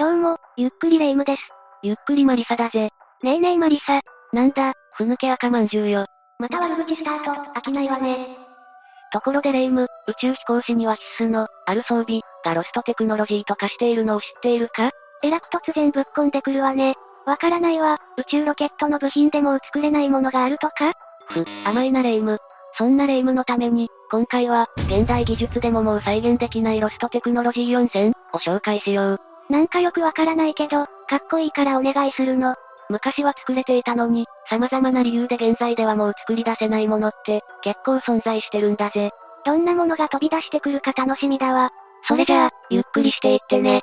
どうも、ゆっくりレ夢ムです。ゆっくりマリサだぜ。ねえねえマリサ。なんだ、ふぬけ赤まんじゅうよ。また悪口スタート、飽きないわね。ところでレ夢ム、宇宙飛行士には必須の、ある装備、がロストテクノロジーと化しているのを知っているか？えらく突然ぶっこんでくるわね。わからないわ、宇宙ロケットの部品でもう作れないものがあるとか？ふ、甘いなレ夢ム。そんなレ夢ムのために、今回は、現代技術でももう再現できないロストテクノロジー4000を紹介しよう。なんかよくわからないけど、かっこいいからお願いするの。昔は作れていたのに、様々な理由で現在ではもう作り出せないものって、結構存在してるんだぜ。どんなものが飛び出してくるか楽しみだわ。それじゃあ、ゆっくりしていってね。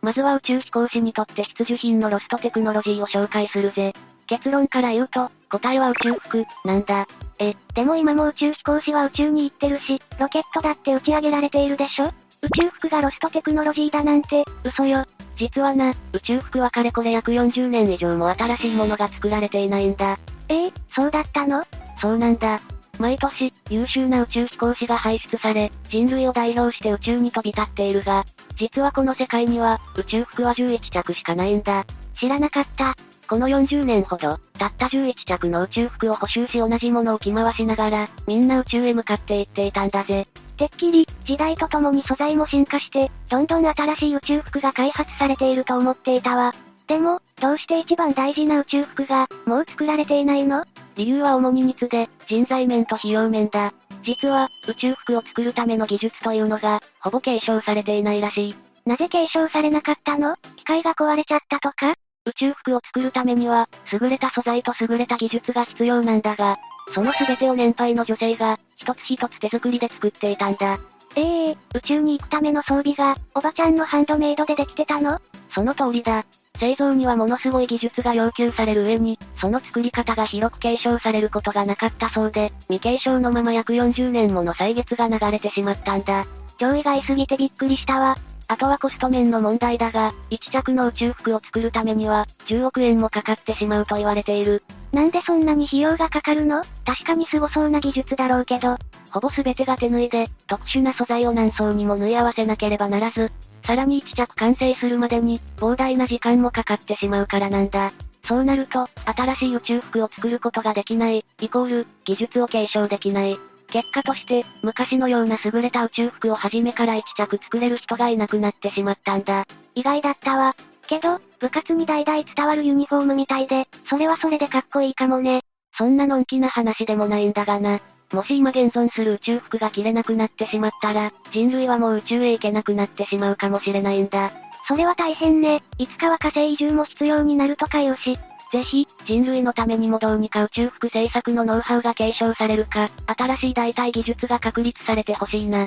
まずは宇宙飛行士にとって必需品のロストテクノロジーを紹介するぜ。結論から言うと、答えは宇宙服、なんだ。え、でも今も宇宙飛行士は宇宙に行ってるし、ロケットだって打ち上げられているでしょ？宇宙服がロストテクノロジーだなんて、嘘よ。実はな、宇宙服はかれこれ約40年以上も新しいものが作られていないんだ。ええそうだったの？そうなんだ。毎年、優秀な宇宙飛行士が輩出され、人類を代表して宇宙に飛び立っているが、実はこの世界には、宇宙服は11着しかないんだ。知らなかった。この40年ほど、たった11着の宇宙服を補修し同じものを着回しながら、みんな宇宙へ向かっていっていたんだぜ。てっきり、時代とともに素材も進化して、どんどん新しい宇宙服が開発されていると思っていたわ。でも、どうして一番大事な宇宙服が、もう作られていないの？理由は主に2つで、人材面と費用面だ。実は、宇宙服を作るための技術というのが、ほぼ継承されていないらしい。なぜ継承されなかったの？機械が壊れちゃったとか？宇宙服を作るためには、優れた素材と優れた技術が必要なんだが、その全てを年配の女性が、一つ一つ手作りで作っていたんだ。ええー、宇宙に行くための装備が、おばちゃんのハンドメイドでできてたの？その通りだ。製造にはものすごい技術が要求される上に、その作り方が広く継承されることがなかったそうで、未継承のまま約40年もの歳月が流れてしまったんだ。超意外すぎてびっくりしたわ。あとはコスト面の問題だが、1着の宇宙服を作るためには、10億円もかかってしまうと言われている。なんでそんなに費用がかかるの？確かに凄そうな技術だろうけど。ほぼ全てが手縫いで、特殊な素材を何層にも縫い合わせなければならず、さらに1着完成するまでに、膨大な時間もかかってしまうからなんだ。そうなると、新しい宇宙服を作ることができない、イコール、技術を継承できない。結果として、昔のような優れた宇宙服を初めから1着作れる人がいなくなってしまったんだ。意外だったわ。けど、部活に代々伝わるユニフォームみたいで、それはそれでかっこいいかもね。そんなのんきな話でもないんだがな。もし今現存する宇宙服が着れなくなってしまったら、人類はもう宇宙へ行けなくなってしまうかもしれないんだ。それは大変ね。いつかは火星移住も必要になるとか言うし、ぜひ、人類のためにもどうにか宇宙服製作のノウハウが継承されるか、新しい代替技術が確立されてほしいな。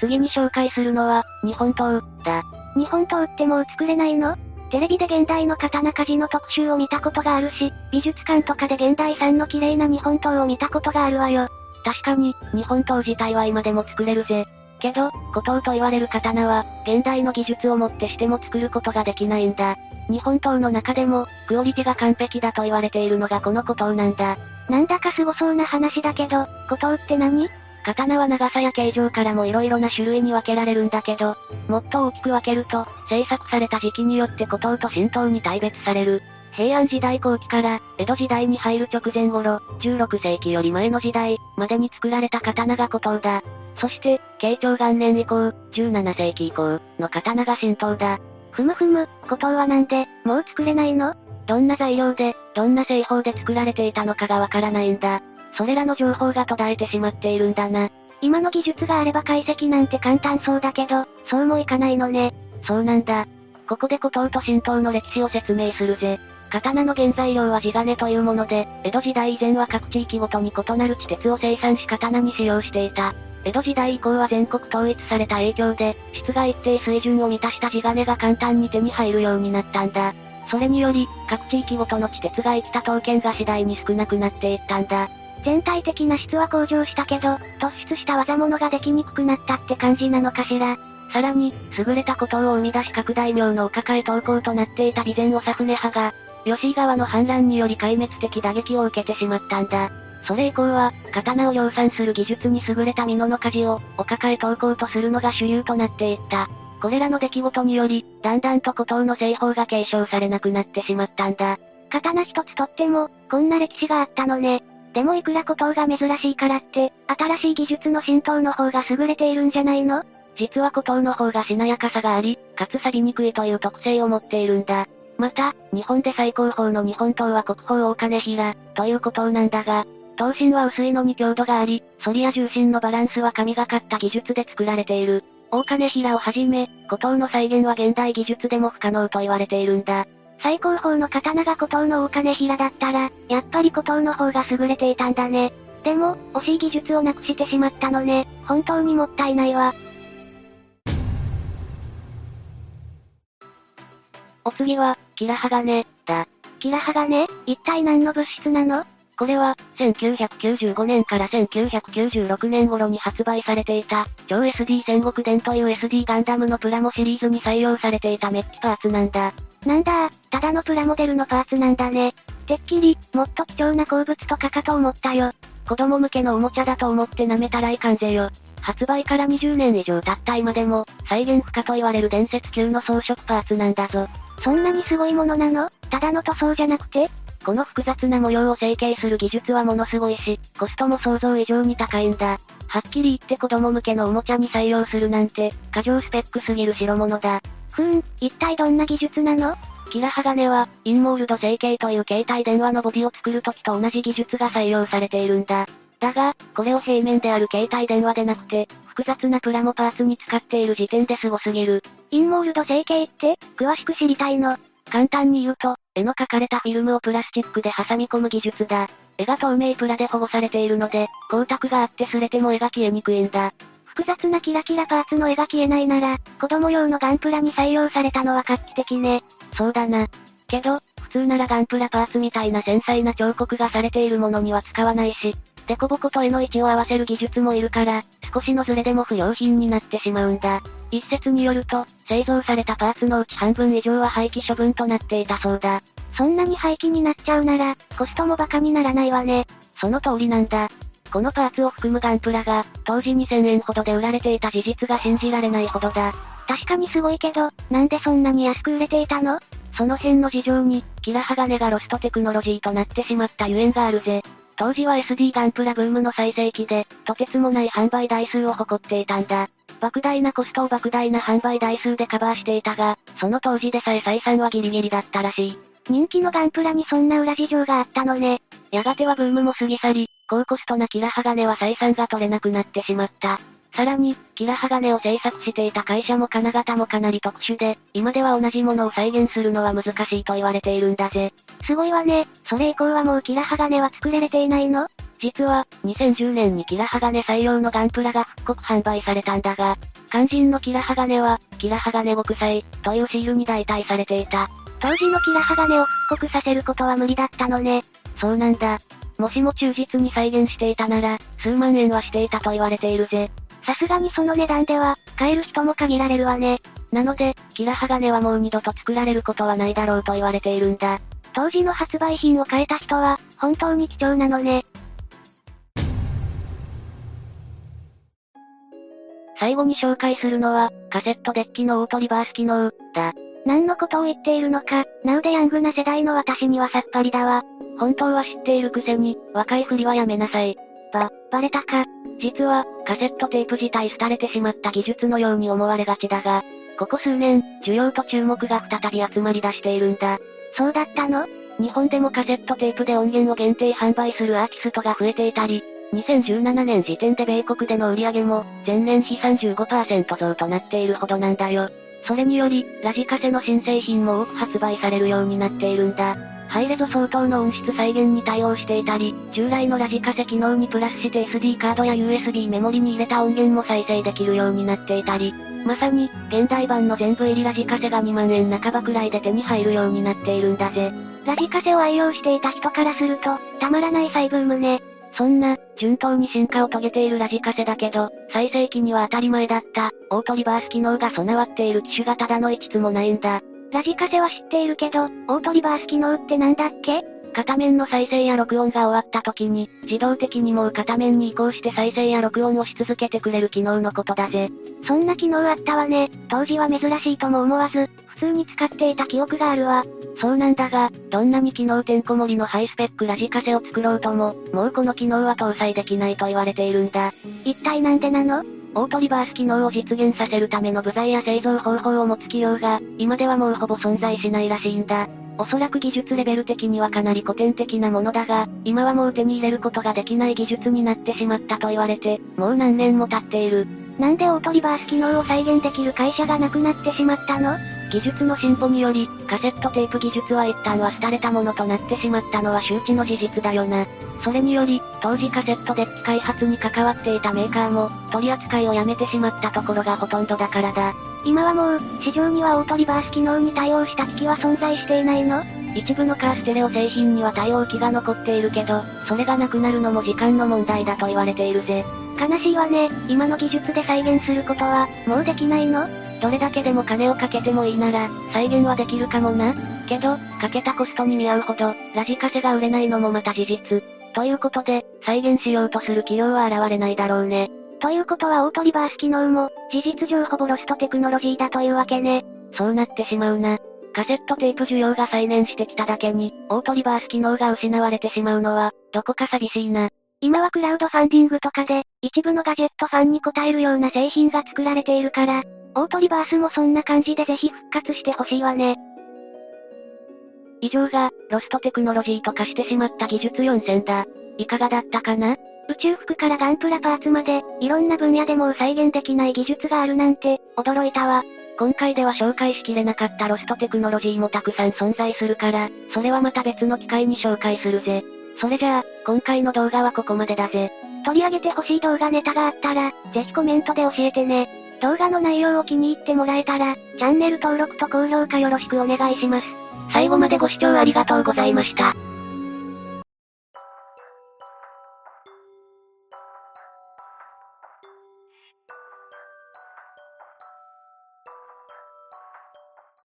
次に紹介するのは、日本刀、だ。日本刀ってもう作れないの？テレビで現代の刀鍛冶の特集を見たことがあるし、美術館とかで現代産の綺麗な日本刀を見たことがあるわよ。確かに、日本刀自体は今でも作れるぜ。けど、古刀と言われる刀は、現代の技術をもってしても作ることができないんだ。日本刀の中でも、クオリティが完璧だと言われているのがこの古刀なんだ。なんだか凄そうな話だけど、古刀って何？刀は長さや形状からも色々な種類に分けられるんだけど、もっと大きく分けると、製作された時期によって古刀と神刀に大別される。平安時代後期から、江戸時代に入る直前頃、16世紀より前の時代、までに作られた刀が古刀だ。そして、慶長元年以降、17世紀以降、の刀が神刀だ。ふむふむ、古刀はなんで、もう作れないの？どんな材料で、どんな製法で作られていたのかがわからないんだ。それらの情報が途絶えてしまっているんだな。今の技術があれば解析なんて簡単そうだけど、そうもいかないのね。そうなんだ。ここで古刀と神刀の歴史を説明するぜ。刀の原材料は地金というもので、江戸時代以前は各地域ごとに異なる地鉄を生産し刀に使用していた。江戸時代以降は全国統一された影響で、質が一定水準を満たした地金が簡単に手に入るようになったんだ。それにより、各地域ごとの地鉄が生きた刀剣が次第に少なくなっていったんだ。全体的な質は向上したけど、突出した技物ができにくくなったって感じなのかしら。さらに、優れたことを生み出し各大名のお抱え投稿となっていた備前長船派が、吉井川の反乱により壊滅的打撃を受けてしまったんだ。それ以降は、刀を量産する技術に優れた美濃の鍛冶を、お抱え投稿とするのが主流となっていった。これらの出来事により、だんだんと古刀の製法が継承されなくなってしまったんだ。刀一つとっても、こんな歴史があったのね。でもいくら古刀が珍しいからって、新しい技術の浸透の方が優れているんじゃないの？実は古刀の方がしなやかさがあり、かつ錆びにくいという特性を持っているんだ。また、日本で最高峰の日本刀は国宝大金平、ということなんだが、刀身は薄いのに強度があり、反りや重心のバランスは神がかった技術で作られている。大金平をはじめ、古刀の再現は現代技術でも不可能と言われているんだ。最高峰の刀が古刀の大金平だったら、やっぱり古刀の方が優れていたんだね。でも、惜しい技術をなくしてしまったのね。本当にもったいないわ。お次は、キラハガネ、だ。キラハガネ？一体何の物質なの？これは、1995年から1996年頃に発売されていた、超 SD 戦国伝という SD ガンダムのプラモシリーズに採用されていたメッキパーツなんだ。なんだただのプラモデルのパーツなんだね。てっきり、もっと貴重な鉱物とかかと思ったよ。子供向けのおもちゃだと思って舐めたらいかんぜよ。発売から20年以上経った今でも、再現不可と言われる伝説級の装飾パーツなんだぞ。そんなにすごいものなの？ただの塗装じゃなくて？この複雑な模様を成形する技術はものすごいし、コストも想像以上に高いんだ。はっきり言って子供向けのおもちゃに採用するなんて、過剰スペックすぎる代物だ。ふーん、一体どんな技術なの？キラハガネは、インモールド成形という携帯電話のボディを作るときと同じ技術が採用されているんだ。だが、これを平面である携帯電話でなくて、複雑なプラモパーツに使っている時点ですごすぎる。インモールド成形って、詳しく知りたいの。簡単に言うと、絵の描かれたフィルムをプラスチックで挟み込む技術だ。絵が透明プラで保護されているので、光沢があって擦れても絵が消えにくいんだ。複雑なキラキラパーツの絵が消えないなら、子供用のガンプラに採用されたのは画期的ね。そうだな。けど、普通ならガンプラパーツみたいな繊細な彫刻がされているものには使わないし、デコボコと絵の位置を合わせる技術もいるから、少しのズレでも不良品になってしまうんだ。一説によると、製造されたパーツのうち半分以上は廃棄処分となっていたそうだ。そんなに廃棄になっちゃうなら、コストもバカにならないわね。その通りなんだ。このパーツを含むガンプラが、当時2000円ほどで売られていた事実が信じられないほどだ。確かにすごいけど、なんでそんなに安く売れていたの？その辺の事情に、キラハガネがロストテクノロジーとなってしまったゆえんがあるぜ。当時は SD ガンプラブームの最盛期で、とてつもない販売台数を誇っていたんだ。莫大なコストを莫大な販売台数でカバーしていたが、その当時でさえ採算はギリギリだったらしい。人気のガンプラにそんな裏事情があったのね。やがてはブームも過ぎ去り、高コストなキラハガネは採算が取れなくなってしまった。さらに、キラハガネを製作していた会社も金型もかなり特殊で、今では同じものを再現するのは難しいと言われているんだぜ。すごいわね。それ以降はもうキラハガネは作られていないの？実は、2010年にキラハガネ採用のガンプラが復刻販売されたんだが、肝心のキラハガネは、キラハガネ国際、というシールに代替されていた。当時のキラハガネを復刻させることは無理だったのね。そうなんだ。もしも忠実に再現していたなら、数万円はしていたと言われているぜ。さすがにその値段では、買える人も限られるわね。なので、キラハガネはもう二度と作られることはないだろうと言われているんだ。当時の発売品を変えた人は、本当に貴重なのね。最後に紹介するのは、カセットデッキのオートリバース機能、だ。何のことを言っているのか、ナウデヤングな世代の私にはさっぱりだわ。本当は知っているくせに、若いふりはやめなさい。ば、バレたか。実は、カセットテープ自体廃れてしまった技術のように思われがちだが、ここ数年、需要と注目が再び集まり出しているんだ。そうだったの？日本でもカセットテープで音源を限定販売するアーティストが増えていたり、2017年時点で米国での売り上げも、前年比35%増となっているほどなんだよ。それにより、ラジカセの新製品も多く発売されるようになっているんだ。ハイレゾ相当の音質再現に対応していたり、従来のラジカセ機能にプラスして SD カードや USB メモリに入れた音源も再生できるようになっていたり、まさに、現代版の全部入りラジカセが2万円半ばくらいで手に入るようになっているんだぜ。ラジカセを愛用していた人からすると、たまらない再ブームね。そんな、順当に進化を遂げているラジカセだけど、最盛期には当たり前だった、オートリバース機能が備わっている機種がただの一つもないんだ。ラジカセは知っているけど、オートリバース機能ってなんだっけ？片面の再生や録音が終わった時に、自動的にもう片面に移行して再生や録音をし続けてくれる機能のことだぜ。そんな機能あったわね。当時は珍しいとも思わず、普通に使っていた記憶があるわ。そうなんだが、どんなに機能てんこ盛りのハイスペックラジカセを作ろうとも、もうこの機能は搭載できないと言われているんだ。一体なんでなの？オートリバース機能を実現させるための部材や製造方法を持つ企業が、今ではもうほぼ存在しないらしいんだ。おそらく技術レベル的にはかなり古典的なものだが、今はもう手に入れることができない技術になってしまったと言われて、もう何年も経っている。なんでオートリバース機能を再現できる会社がなくなってしまったの？技術の進歩により、カセットテープ技術は一旦は廃れたものとなってしまったのは周知の事実だよな。それにより、当時カセットデッキ開発に関わっていたメーカーも、取り扱いをやめてしまったところがほとんどだからだ。今はもう、市場にはオートリバース機能に対応した機器は存在していないの？一部のカーステレオ製品には対応機が残っているけど、それがなくなるのも時間の問題だと言われているぜ。悲しいわね。今の技術で再現することは、もうできないの？どれだけでも金をかけてもいいなら、再現はできるかもな。けど、かけたコストに見合うほど、ラジカセが売れないのもまた事実。ということで、再現しようとする企業は現れないだろうね。ということはオートリバース機能も、事実上ほぼロストテクノロジーだというわけね。そうなってしまうな。カセットテープ需要が再燃してきただけに、オートリバース機能が失われてしまうのは、どこか寂しいな。今はクラウドファンディングとかで、一部のガジェットファンに応えるような製品が作られているから、オートリバースもそんな感じでぜひ復活してほしいわね。以上が、ロストテクノロジーと化してしまった技術4選だ。いかがだったかな？宇宙服からガンプラパーツまで、いろんな分野でもう再現できない技術があるなんて、驚いたわ。今回では紹介しきれなかったロストテクノロジーもたくさん存在するから、それはまた別の機会に紹介するぜ。それじゃあ、今回の動画はここまでだぜ。取り上げてほしい動画ネタがあったら、ぜひコメントで教えてね。動画の内容を気に入ってもらえたら、チャンネル登録と高評価よろしくお願いします。最後までご視聴ありがとうございました。